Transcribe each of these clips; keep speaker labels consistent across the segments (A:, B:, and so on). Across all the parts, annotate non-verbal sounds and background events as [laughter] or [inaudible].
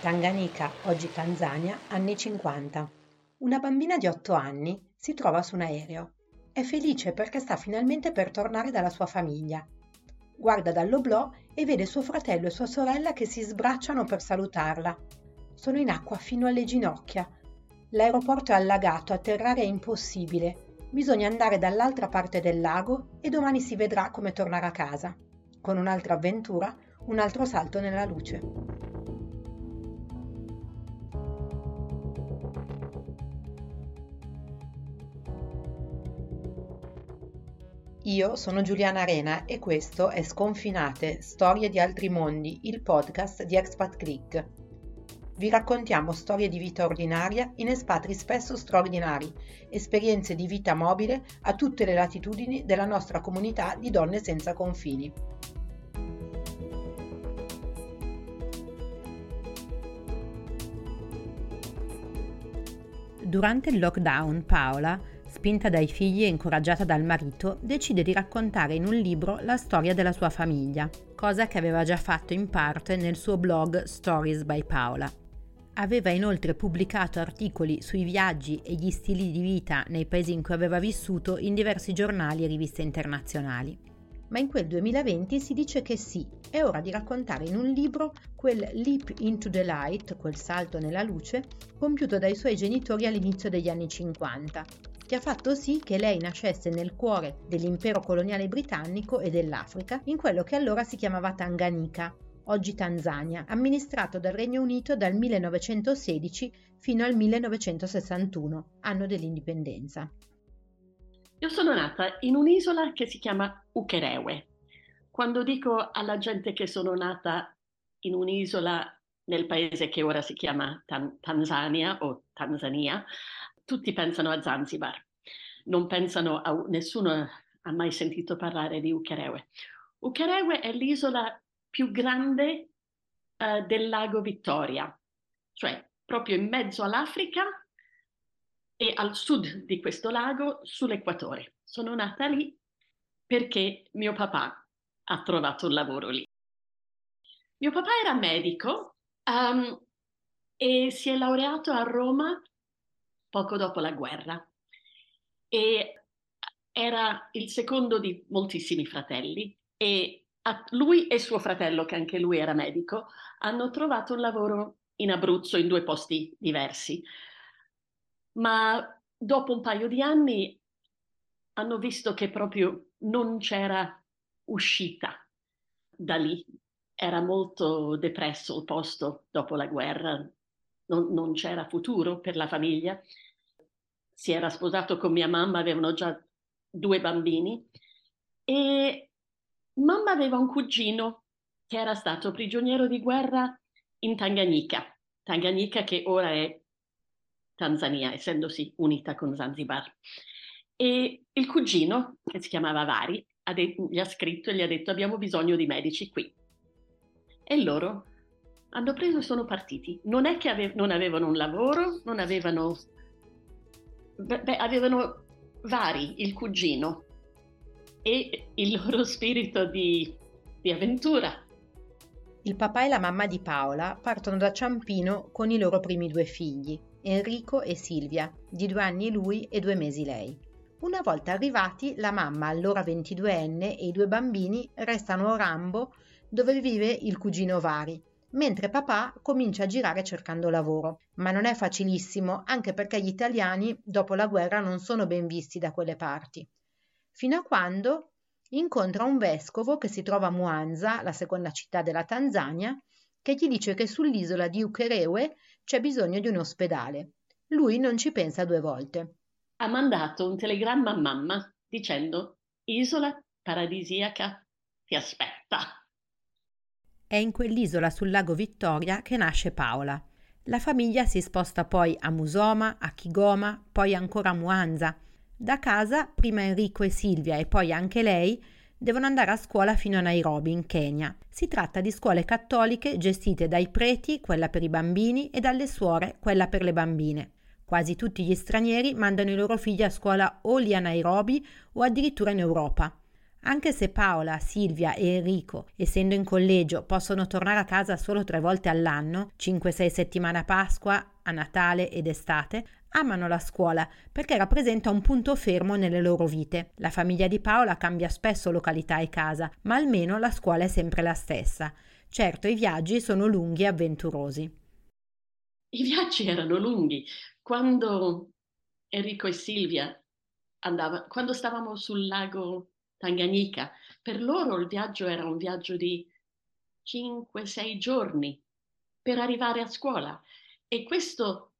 A: Tanganica, oggi Tanzania, anni 50. Una bambina di 8 anni si trova su un aereo. È felice perché sta finalmente per tornare dalla sua famiglia. Guarda dall'oblò e vede suo fratello e sua sorella che si sbracciano per salutarla. Sono in acqua fino alle ginocchia. L'aeroporto è allagato, atterrare è impossibile. Bisogna andare dall'altra parte del lago e domani si vedrà come tornare a casa. Con un'altra avventura, un altro salto nella luce. Io sono Giuliana Arena e questo è Sconfinate, Storie di altri mondi, il podcast di Expat Click. Vi raccontiamo storie di vita ordinaria in espatri spesso straordinari, esperienze di vita mobile a tutte le latitudini della nostra comunità di donne senza confini. Durante il lockdown Paola spinta dai figli e incoraggiata dal marito, decide di raccontare in un libro la storia della sua famiglia, cosa che aveva già fatto in parte nel suo blog Stories by Paola. Aveva inoltre pubblicato articoli sui viaggi e gli stili di vita nei paesi in cui aveva vissuto in diversi giornali e riviste internazionali. Ma in quel 2020 si dice che sì, è ora di raccontare in un libro quel leap into the light, quel salto nella luce, compiuto dai suoi genitori all'inizio degli anni 50, che ha fatto sì che lei nascesse nel cuore dell'impero coloniale britannico e dell'Africa, in quello che allora si chiamava Tanganyika, oggi Tanzania, amministrato dal Regno Unito dal 1916 fino al 1961, anno dell'indipendenza.
B: Io sono nata in un'isola che si chiama Ukerewe. Quando dico alla gente che sono nata in un'isola nel paese che ora si chiama Tan- Tanzania o Tanzania, tutti pensano a Zanzibar, non pensano a nessuno ha mai sentito parlare di Ukerewe. Ukerewe è l'isola più grande uh, del lago Vittoria, cioè proprio in mezzo all'Africa e al sud di questo lago sull'equatore. Sono nata lì perché mio papà ha trovato un lavoro lì. Mio papà era medico um, e si è laureato a Roma poco dopo la guerra e era il secondo di moltissimi fratelli e lui e suo fratello, che anche lui era medico, hanno trovato un lavoro in Abruzzo in due posti diversi. Ma dopo un paio di anni hanno visto che proprio non c'era uscita da lì. Era molto depresso il posto dopo la guerra, non, non c'era futuro per la famiglia. Si era sposato con mia mamma, avevano già due bambini e mamma aveva un cugino che era stato prigioniero di guerra in Tanganyika, Tanganyika che ora è Tanzania, essendosi unita con Zanzibar. E il cugino, che si chiamava Vari, ha de- gli ha scritto e gli ha detto abbiamo bisogno di medici qui. E loro hanno preso e sono partiti. Non è che ave- non avevano un lavoro, non avevano... Beh, avevano vari, il cugino e il loro spirito di, di avventura.
A: Il papà e la mamma di Paola partono da Ciampino con i loro primi due figli, Enrico e Silvia, di due anni lui e due mesi lei. Una volta arrivati, la mamma, allora 22enne, e i due bambini restano a Rambo, dove vive il cugino Vari, mentre papà comincia a girare cercando lavoro. Ma non è facilissimo, anche perché gli italiani dopo la guerra non sono ben visti da quelle parti. Fino a quando incontra un vescovo che si trova a Mwanza, la seconda città della Tanzania, che gli dice che sull'isola di Ukerewe c'è bisogno di un ospedale. Lui non ci pensa due volte.
B: Ha mandato un telegramma a mamma dicendo Isola paradisiaca ti aspetta.
A: È in quell'isola sul lago Vittoria che nasce Paola. La famiglia si sposta poi a Musoma, a Kigoma, poi ancora a Muanza. Da casa, prima Enrico e Silvia e poi anche lei, devono andare a scuola fino a Nairobi, in Kenya. Si tratta di scuole cattoliche gestite dai preti, quella per i bambini, e dalle suore, quella per le bambine. Quasi tutti gli stranieri mandano i loro figli a scuola o lì a Nairobi o addirittura in Europa. Anche se Paola, Silvia e Enrico, essendo in collegio, possono tornare a casa solo tre volte all'anno, 5-6 settimane a Pasqua, a Natale ed estate, amano la scuola perché rappresenta un punto fermo nelle loro vite. La famiglia di Paola cambia spesso località e casa, ma almeno la scuola è sempre la stessa. Certo, i viaggi sono lunghi e avventurosi.
B: I viaggi erano lunghi. Quando Enrico e Silvia andavano, quando stavamo sul lago Tanganyika. Per loro il viaggio era un viaggio di 5-6 giorni per arrivare a scuola. E questo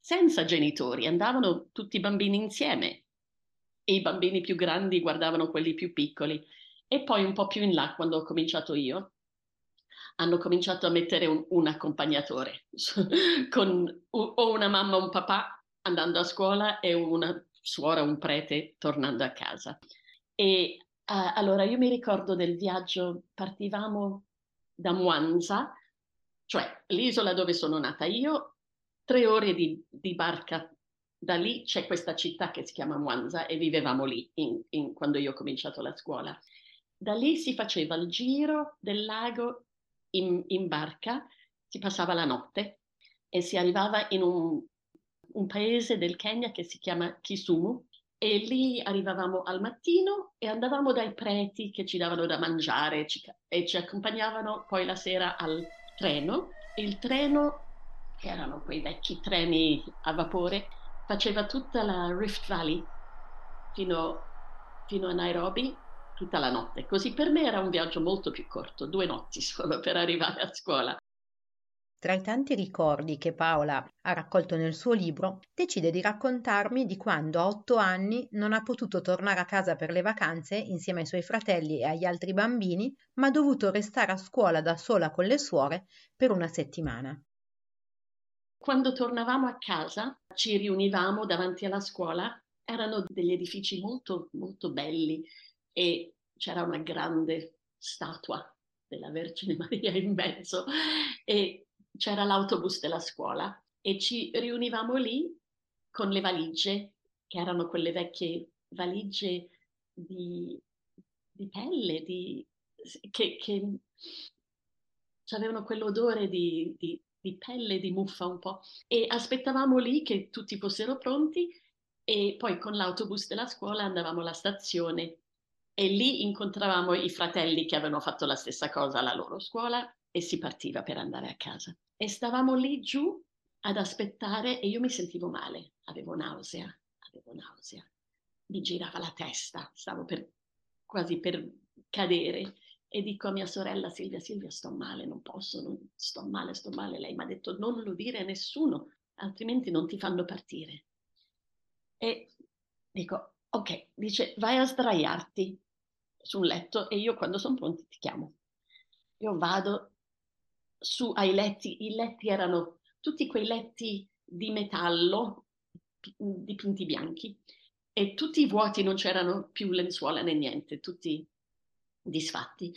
B: senza genitori, andavano tutti i bambini insieme. E i bambini più grandi guardavano quelli più piccoli. E poi un po' più in là quando ho cominciato io hanno cominciato a mettere un, un accompagnatore [laughs] con o una mamma o un papà andando a scuola e una suora, un prete tornando a casa. E uh, allora io mi ricordo del viaggio, partivamo da Mwanza, cioè l'isola dove sono nata io, tre ore di, di barca da lì c'è questa città che si chiama Mwanza e vivevamo lì in, in, quando io ho cominciato la scuola. Da lì si faceva il giro del lago in, in barca, si passava la notte e si arrivava in un, un, paese del Kenya che si chiama Kisumu e lì arrivavamo al mattino e andavamo dai preti che ci davano da mangiare ci, e ci accompagnavano poi la sera al treno. Il treno, che erano quei vecchi treni a vapore, faceva tutta la Rift Valley fino, fino a Nairobi tutta la notte. Così per me era un viaggio molto più corto, due notti [laughs] solo per arrivare a scuola.
A: Tra i tanti ricordi che Paola ha raccolto nel suo libro, decide di raccontarmi di quando a otto anni non ha potuto tornare a casa per le vacanze insieme ai suoi fratelli e agli altri bambini, ma ha dovuto restare a scuola da sola con le suore per una settimana.
B: Quando tornavamo a casa ci riunivamo davanti alla scuola, erano degli edifici molto molto belli e c'era una grande statua della Vergine Maria in mezzo e c'era l'autobus della scuola e ci riunivamo lì con le valigie, che erano quelle vecchie valigie di, di pelle, di, che, che avevano quell'odore di, di, di pelle, di muffa un po'. E aspettavamo lì che tutti fossero pronti e poi con l'autobus della scuola andavamo alla stazione e lì incontravamo i fratelli che avevano fatto la stessa cosa alla loro scuola e si partiva per andare a casa. E stavamo lì giù ad aspettare e io mi sentivo male, avevo nausea, avevo nausea, mi girava la testa, stavo per, quasi per cadere e dico a mia sorella Silvia, Silvia sto male, non posso, non, sto male, sto male. Lei mi ha detto non lo dire a nessuno, altrimenti non ti fanno partire. E dico, ok, dice vai a sdraiarti su un letto e io quando sono pronti ti chiamo. Io vado, su ai letti, i letti erano tutti quei letti di metallo dipinti bianchi e tutti vuoti, non c'erano più lenzuola né niente, tutti disfatti.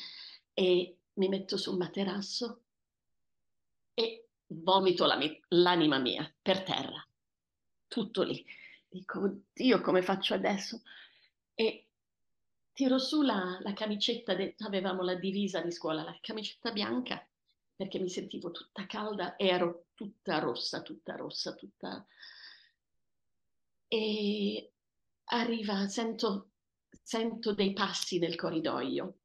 B: E mi metto sul materasso e vomito la mia, l'anima mia per terra, tutto lì. Dico, oddio, come faccio adesso? E tiro su la, la camicetta, de, avevamo la divisa di scuola, la camicetta bianca perché mi sentivo tutta calda e ero tutta rossa, tutta rossa, tutta... E arriva, sento, sento dei passi nel corridoio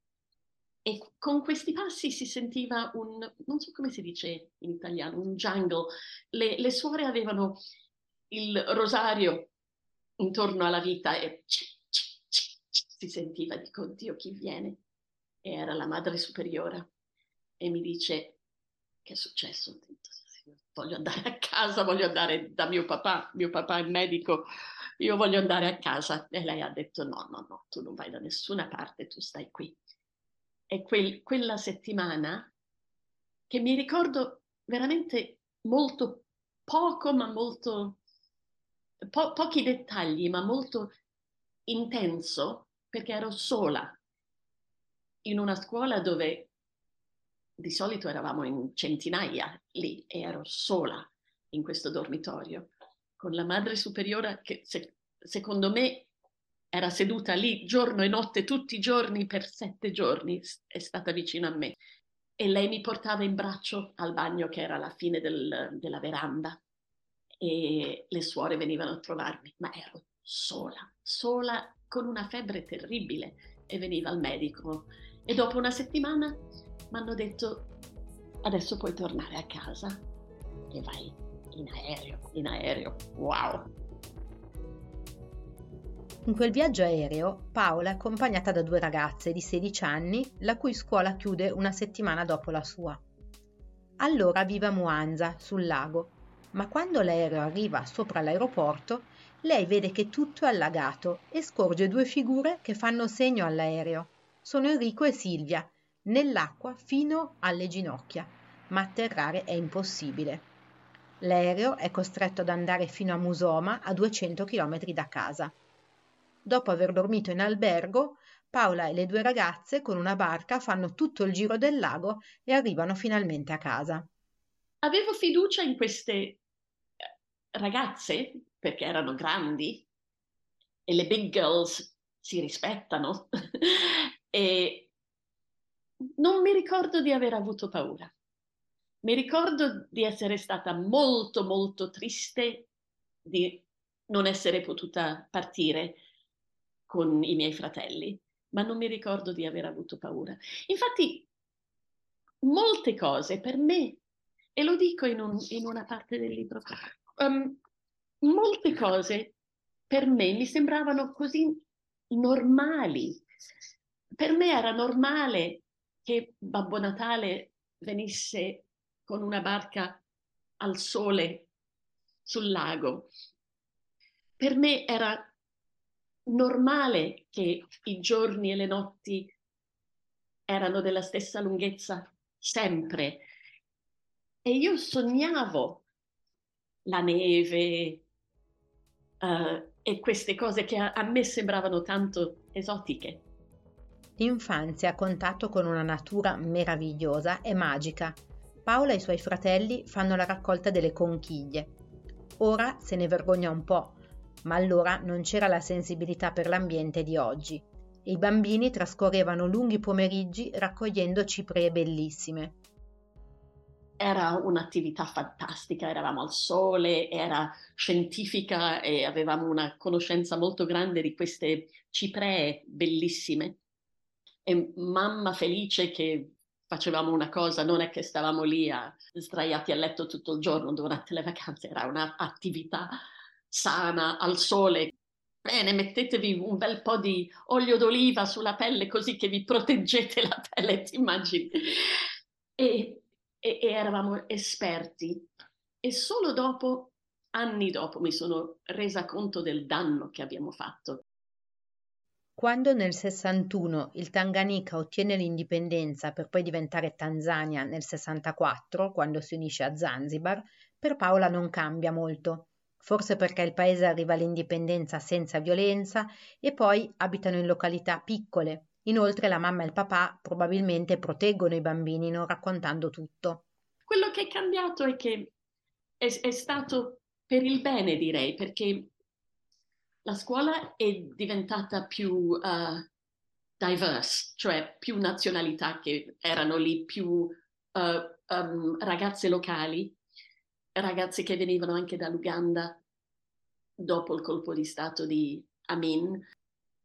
B: e con questi passi si sentiva un, non so come si dice in italiano, un jungle. Le, le suore avevano il rosario intorno alla vita e si sentiva, dico, Dio chi viene? E era la madre superiore e mi dice, che è successo? Voglio andare a casa, voglio andare da mio papà, mio papà è medico, io voglio andare a casa. E lei ha detto no, no, no, tu non vai da nessuna parte, tu stai qui. E quel, quella settimana, che mi ricordo veramente molto poco, ma molto, po- pochi dettagli, ma molto intenso, perché ero sola in una scuola dove di solito eravamo in centinaia lì e ero sola in questo dormitorio con la madre superiore che se, secondo me era seduta lì giorno e notte, tutti i giorni, per sette giorni, è stata vicino a me. E lei mi portava in braccio al bagno che era alla fine del, della veranda e le suore venivano a trovarmi, ma ero sola, sola con una febbre terribile e veniva al medico. E dopo una settimana mi hanno detto adesso puoi tornare a casa e vai in aereo, in aereo, wow!
A: In quel viaggio aereo Paola è accompagnata da due ragazze di 16 anni la cui scuola chiude una settimana dopo la sua. Allora vive a Muanza, sul lago, ma quando l'aereo arriva sopra l'aeroporto, lei vede che tutto è allagato e scorge due figure che fanno segno all'aereo. Sono Enrico e Silvia, nell'acqua fino alle ginocchia, ma atterrare è impossibile. L'aereo è costretto ad andare fino a Musoma, a 200 km da casa. Dopo aver dormito in albergo, Paola e le due ragazze con una barca fanno tutto il giro del lago e arrivano finalmente a casa.
B: Avevo fiducia in queste eh, ragazze perché erano grandi e le big girls si rispettano [laughs] e non mi ricordo di aver avuto paura. Mi ricordo di essere stata molto molto triste di non essere potuta partire con i miei fratelli, ma non mi ricordo di aver avuto paura. Infatti, molte cose per me, e lo dico in, un, in una parte del libro, um, molte cose per me mi sembravano così normali. Per me era normale che Babbo Natale venisse con una barca al sole sul lago. Per me era normale che i giorni e le notti erano della stessa lunghezza sempre. E io sognavo la neve uh, e queste cose che a, a me sembravano tanto esotiche.
A: L'infanzia a contatto con una natura meravigliosa e magica. Paola e i suoi fratelli fanno la raccolta delle conchiglie. Ora se ne vergogna un po', ma allora non c'era la sensibilità per l'ambiente di oggi i bambini trascorrevano lunghi pomeriggi raccogliendo cipree bellissime.
B: Era un'attività fantastica, eravamo al sole, era scientifica e avevamo una conoscenza molto grande di queste cipree bellissime. E mamma felice che facevamo una cosa, non è che stavamo lì a, sdraiati a letto tutto il giorno durante le vacanze, era un'attività sana al sole. Bene, mettetevi un bel po' di olio d'oliva sulla pelle così che vi proteggete la pelle, ti immagini? E, e, e eravamo esperti. E solo dopo, anni dopo, mi sono resa conto del danno che abbiamo fatto.
A: Quando nel 61 il Tanganyika ottiene l'indipendenza per poi diventare Tanzania nel 64, quando si unisce a Zanzibar, per Paola non cambia molto forse perché il paese arriva all'indipendenza senza violenza e poi abitano in località piccole. Inoltre la mamma e il papà probabilmente proteggono i bambini non raccontando tutto.
B: Quello che è cambiato è che è, è stato per il bene, direi, perché la scuola è diventata più uh, diverse, cioè più nazionalità che erano lì, più uh, um, ragazze locali ragazzi che venivano anche dall'Uganda dopo il colpo di Stato di Amin.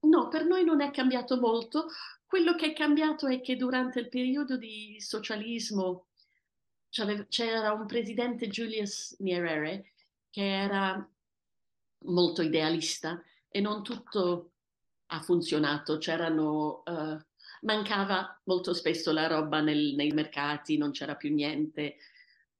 B: No, per noi non è cambiato molto. Quello che è cambiato è che durante il periodo di socialismo c'era un presidente Julius Nyerere che era molto idealista e non tutto ha funzionato. C'erano, uh, mancava molto spesso la roba nel, nei mercati, non c'era più niente,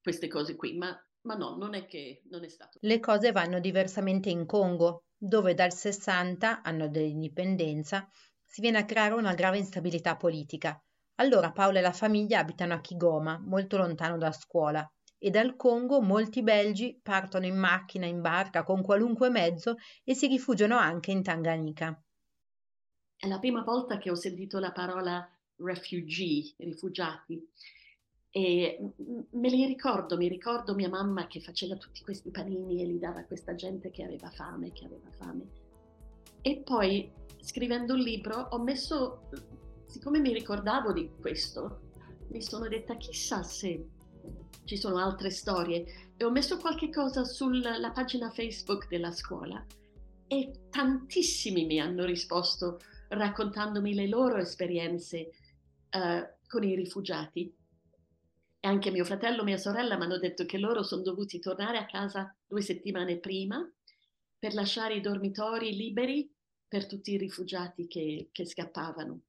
B: queste cose qui. Ma ma no, non è che non è stato.
A: Le cose vanno diversamente in Congo, dove dal 60, anno dell'indipendenza, si viene a creare una grave instabilità politica. Allora Paola e la famiglia abitano a Kigoma, molto lontano da scuola, e dal Congo molti belgi partono in macchina, in barca, con qualunque mezzo e si rifugiano anche in Tanganyika.
B: È la prima volta che ho sentito la parola refugee, rifugiati. E me li ricordo, mi ricordo mia mamma che faceva tutti questi panini e li dava a questa gente che aveva fame, che aveva fame. E poi scrivendo il libro ho messo, siccome mi ricordavo di questo, mi sono detta chissà se ci sono altre storie e ho messo qualche cosa sulla pagina Facebook della scuola e tantissimi mi hanno risposto raccontandomi le loro esperienze uh, con i rifugiati. E anche mio fratello e mia sorella mi hanno detto che loro sono dovuti tornare a casa due settimane prima per lasciare i dormitori liberi per tutti i rifugiati che, che scappavano.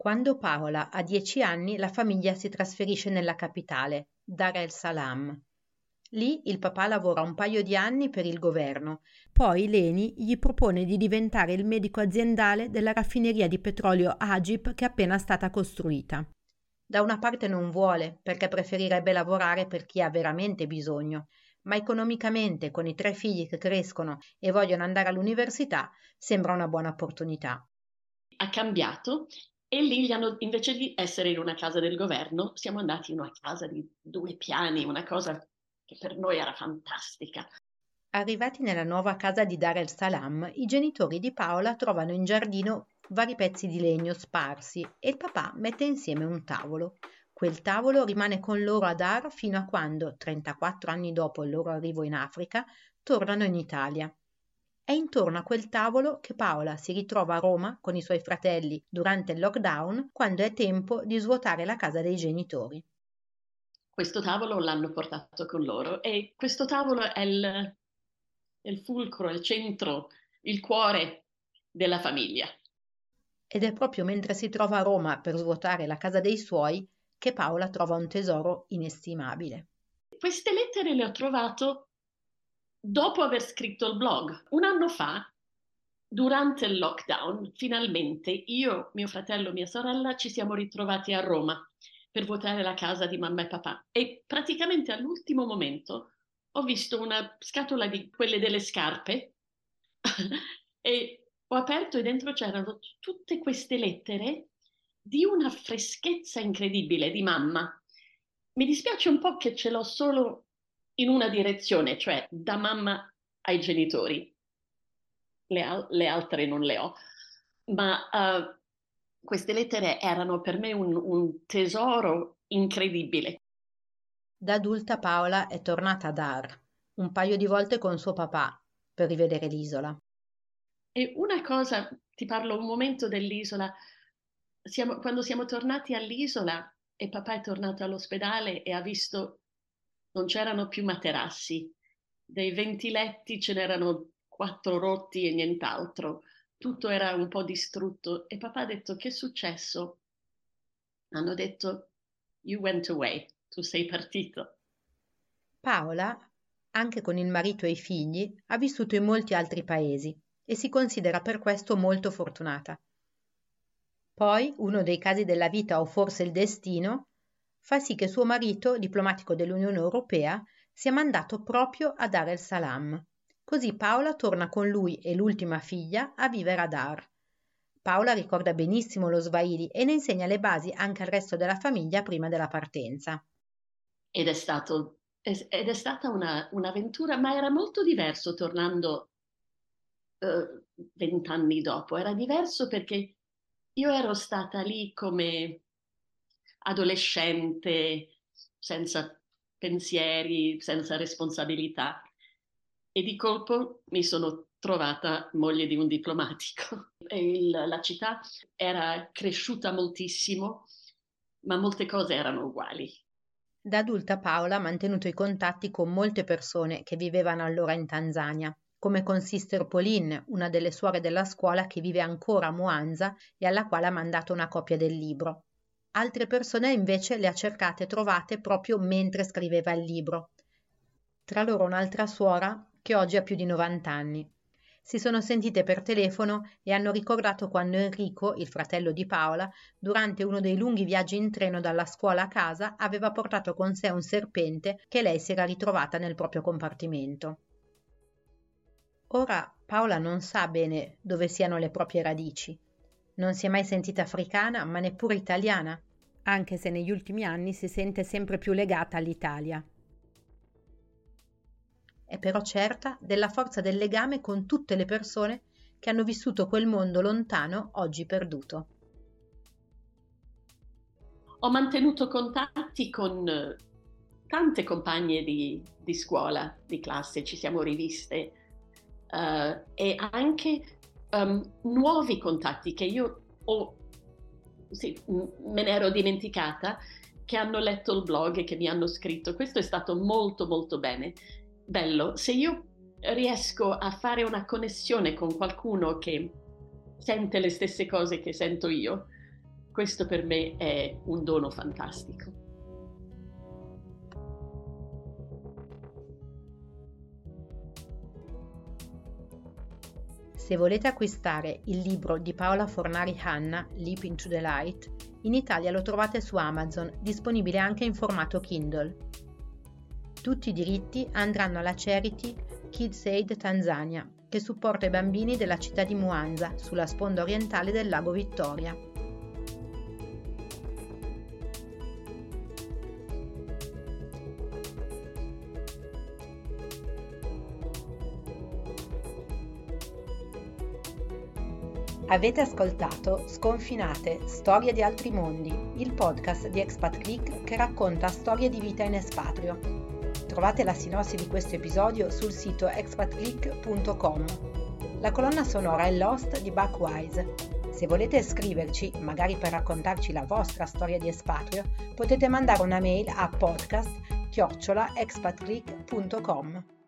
A: Quando Paola ha dieci anni, la famiglia si trasferisce nella capitale, Dar el Salam. Lì il papà lavora un paio di anni per il governo. Poi Leni gli propone di diventare il medico aziendale della raffineria di petrolio Agip che è appena stata costruita. Da una parte non vuole, perché preferirebbe lavorare per chi ha veramente bisogno, ma economicamente, con i tre figli che crescono e vogliono andare all'università, sembra una buona opportunità.
B: Ha cambiato e lì hanno, invece di essere in una casa del governo, siamo andati in una casa di due piani, una cosa che per noi era fantastica.
A: Arrivati nella nuova casa di Dar el Salam, i genitori di Paola trovano in giardino vari pezzi di legno sparsi e il papà mette insieme un tavolo. Quel tavolo rimane con loro a Dar fino a quando, 34 anni dopo il loro arrivo in Africa, tornano in Italia. È intorno a quel tavolo che Paola si ritrova a Roma con i suoi fratelli durante il lockdown quando è tempo di svuotare la casa dei genitori.
B: Questo tavolo l'hanno portato con loro e questo tavolo è il, il fulcro, il centro, il cuore della famiglia.
A: Ed è proprio mentre si trova a Roma per svuotare la casa dei suoi che Paola trova un tesoro inestimabile.
B: Queste lettere le ho trovate dopo aver scritto il blog. Un anno fa, durante il lockdown, finalmente io, mio fratello e mia sorella ci siamo ritrovati a Roma per votare la casa di mamma e papà e praticamente all'ultimo momento ho visto una scatola di quelle delle scarpe [laughs] e ho aperto e dentro c'erano tutte queste lettere di una freschezza incredibile di mamma. Mi dispiace un po' che ce l'ho solo in una direzione, cioè da mamma ai genitori. Le, al- le altre non le ho, ma uh, queste lettere erano per me un, un tesoro incredibile.
A: Da adulta Paola è tornata a Dar, un paio di volte con suo papà, per rivedere l'isola.
B: E una cosa, ti parlo un momento dell'isola, siamo, quando siamo tornati all'isola e papà è tornato all'ospedale e ha visto non c'erano più materassi, dei ventiletti ce n'erano quattro rotti e nient'altro, tutto era un po' distrutto e papà ha detto che è successo? Hanno detto you went away, tu sei partito.
A: Paola, anche con il marito e i figli, ha vissuto in molti altri paesi e si considera per questo molto fortunata. Poi uno dei casi della vita o forse il destino fa sì che suo marito, diplomatico dell'Unione Europea, sia mandato proprio a Dar el Salam. Così Paola torna con lui e l'ultima figlia a vivere a Dar. Paola ricorda benissimo lo Swahili e ne insegna le basi anche al resto della famiglia prima della partenza.
B: Ed è, stato, ed è stata una, un'avventura, ma era molto diverso tornando eh, vent'anni uh, dopo. Era diverso perché io ero stata lì come adolescente, senza pensieri, senza responsabilità. E di colpo mi sono trovata moglie di un diplomatico. [laughs] Il, la città era cresciuta moltissimo, ma molte cose erano uguali.
A: Da adulta Paola ha mantenuto i contatti con molte persone che vivevano allora in Tanzania, come con Sister Pauline, una delle suore della scuola che vive ancora a Mwanza e alla quale ha mandato una copia del libro. Altre persone invece le ha cercate e trovate proprio mentre scriveva il libro. Tra loro un'altra suora che oggi ha più di 90 anni. Si sono sentite per telefono e hanno ricordato quando Enrico, il fratello di Paola, durante uno dei lunghi viaggi in treno dalla scuola a casa, aveva portato con sé un serpente che lei si era ritrovata nel proprio compartimento. Ora Paola non sa bene dove siano le proprie radici non si è mai sentita africana, ma neppure italiana, anche se negli ultimi anni si sente sempre più legata all'Italia. È però certa della forza del legame con tutte le persone che hanno vissuto quel mondo lontano oggi perduto.
B: Ho mantenuto contatti con eh, tante compagne di, di scuola, di classe, ci siamo riviste uh, e anche um, nuovi contatti che io ho, sì, me ne ero dimenticata, che hanno letto il blog e che mi hanno scritto. Questo è stato molto molto bene. bello. Se io riesco a fare una connessione con qualcuno che sente le stesse cose che sento io, questo per me è un dono fantastico.
A: Se volete acquistare il libro di Paola Fornari Hanna, Leap into the Light, in Italia lo trovate su Amazon, disponibile anche in formato Kindle. Tutti i diritti andranno alla charity Kids Aid Tanzania, che supporta i bambini della città di Mwanza, sulla sponda orientale del lago Vittoria. Avete ascoltato Sconfinate, Storie di altri mondi, il podcast di Expat Click che racconta storie di vita in espatrio. Trovate la sinossi di questo episodio sul sito expatclick.com. La colonna sonora è Lost di Buckwise. Se volete scriverci, magari per raccontarci la vostra storia di espatrio, potete mandare una mail a podcast-expatclick.com.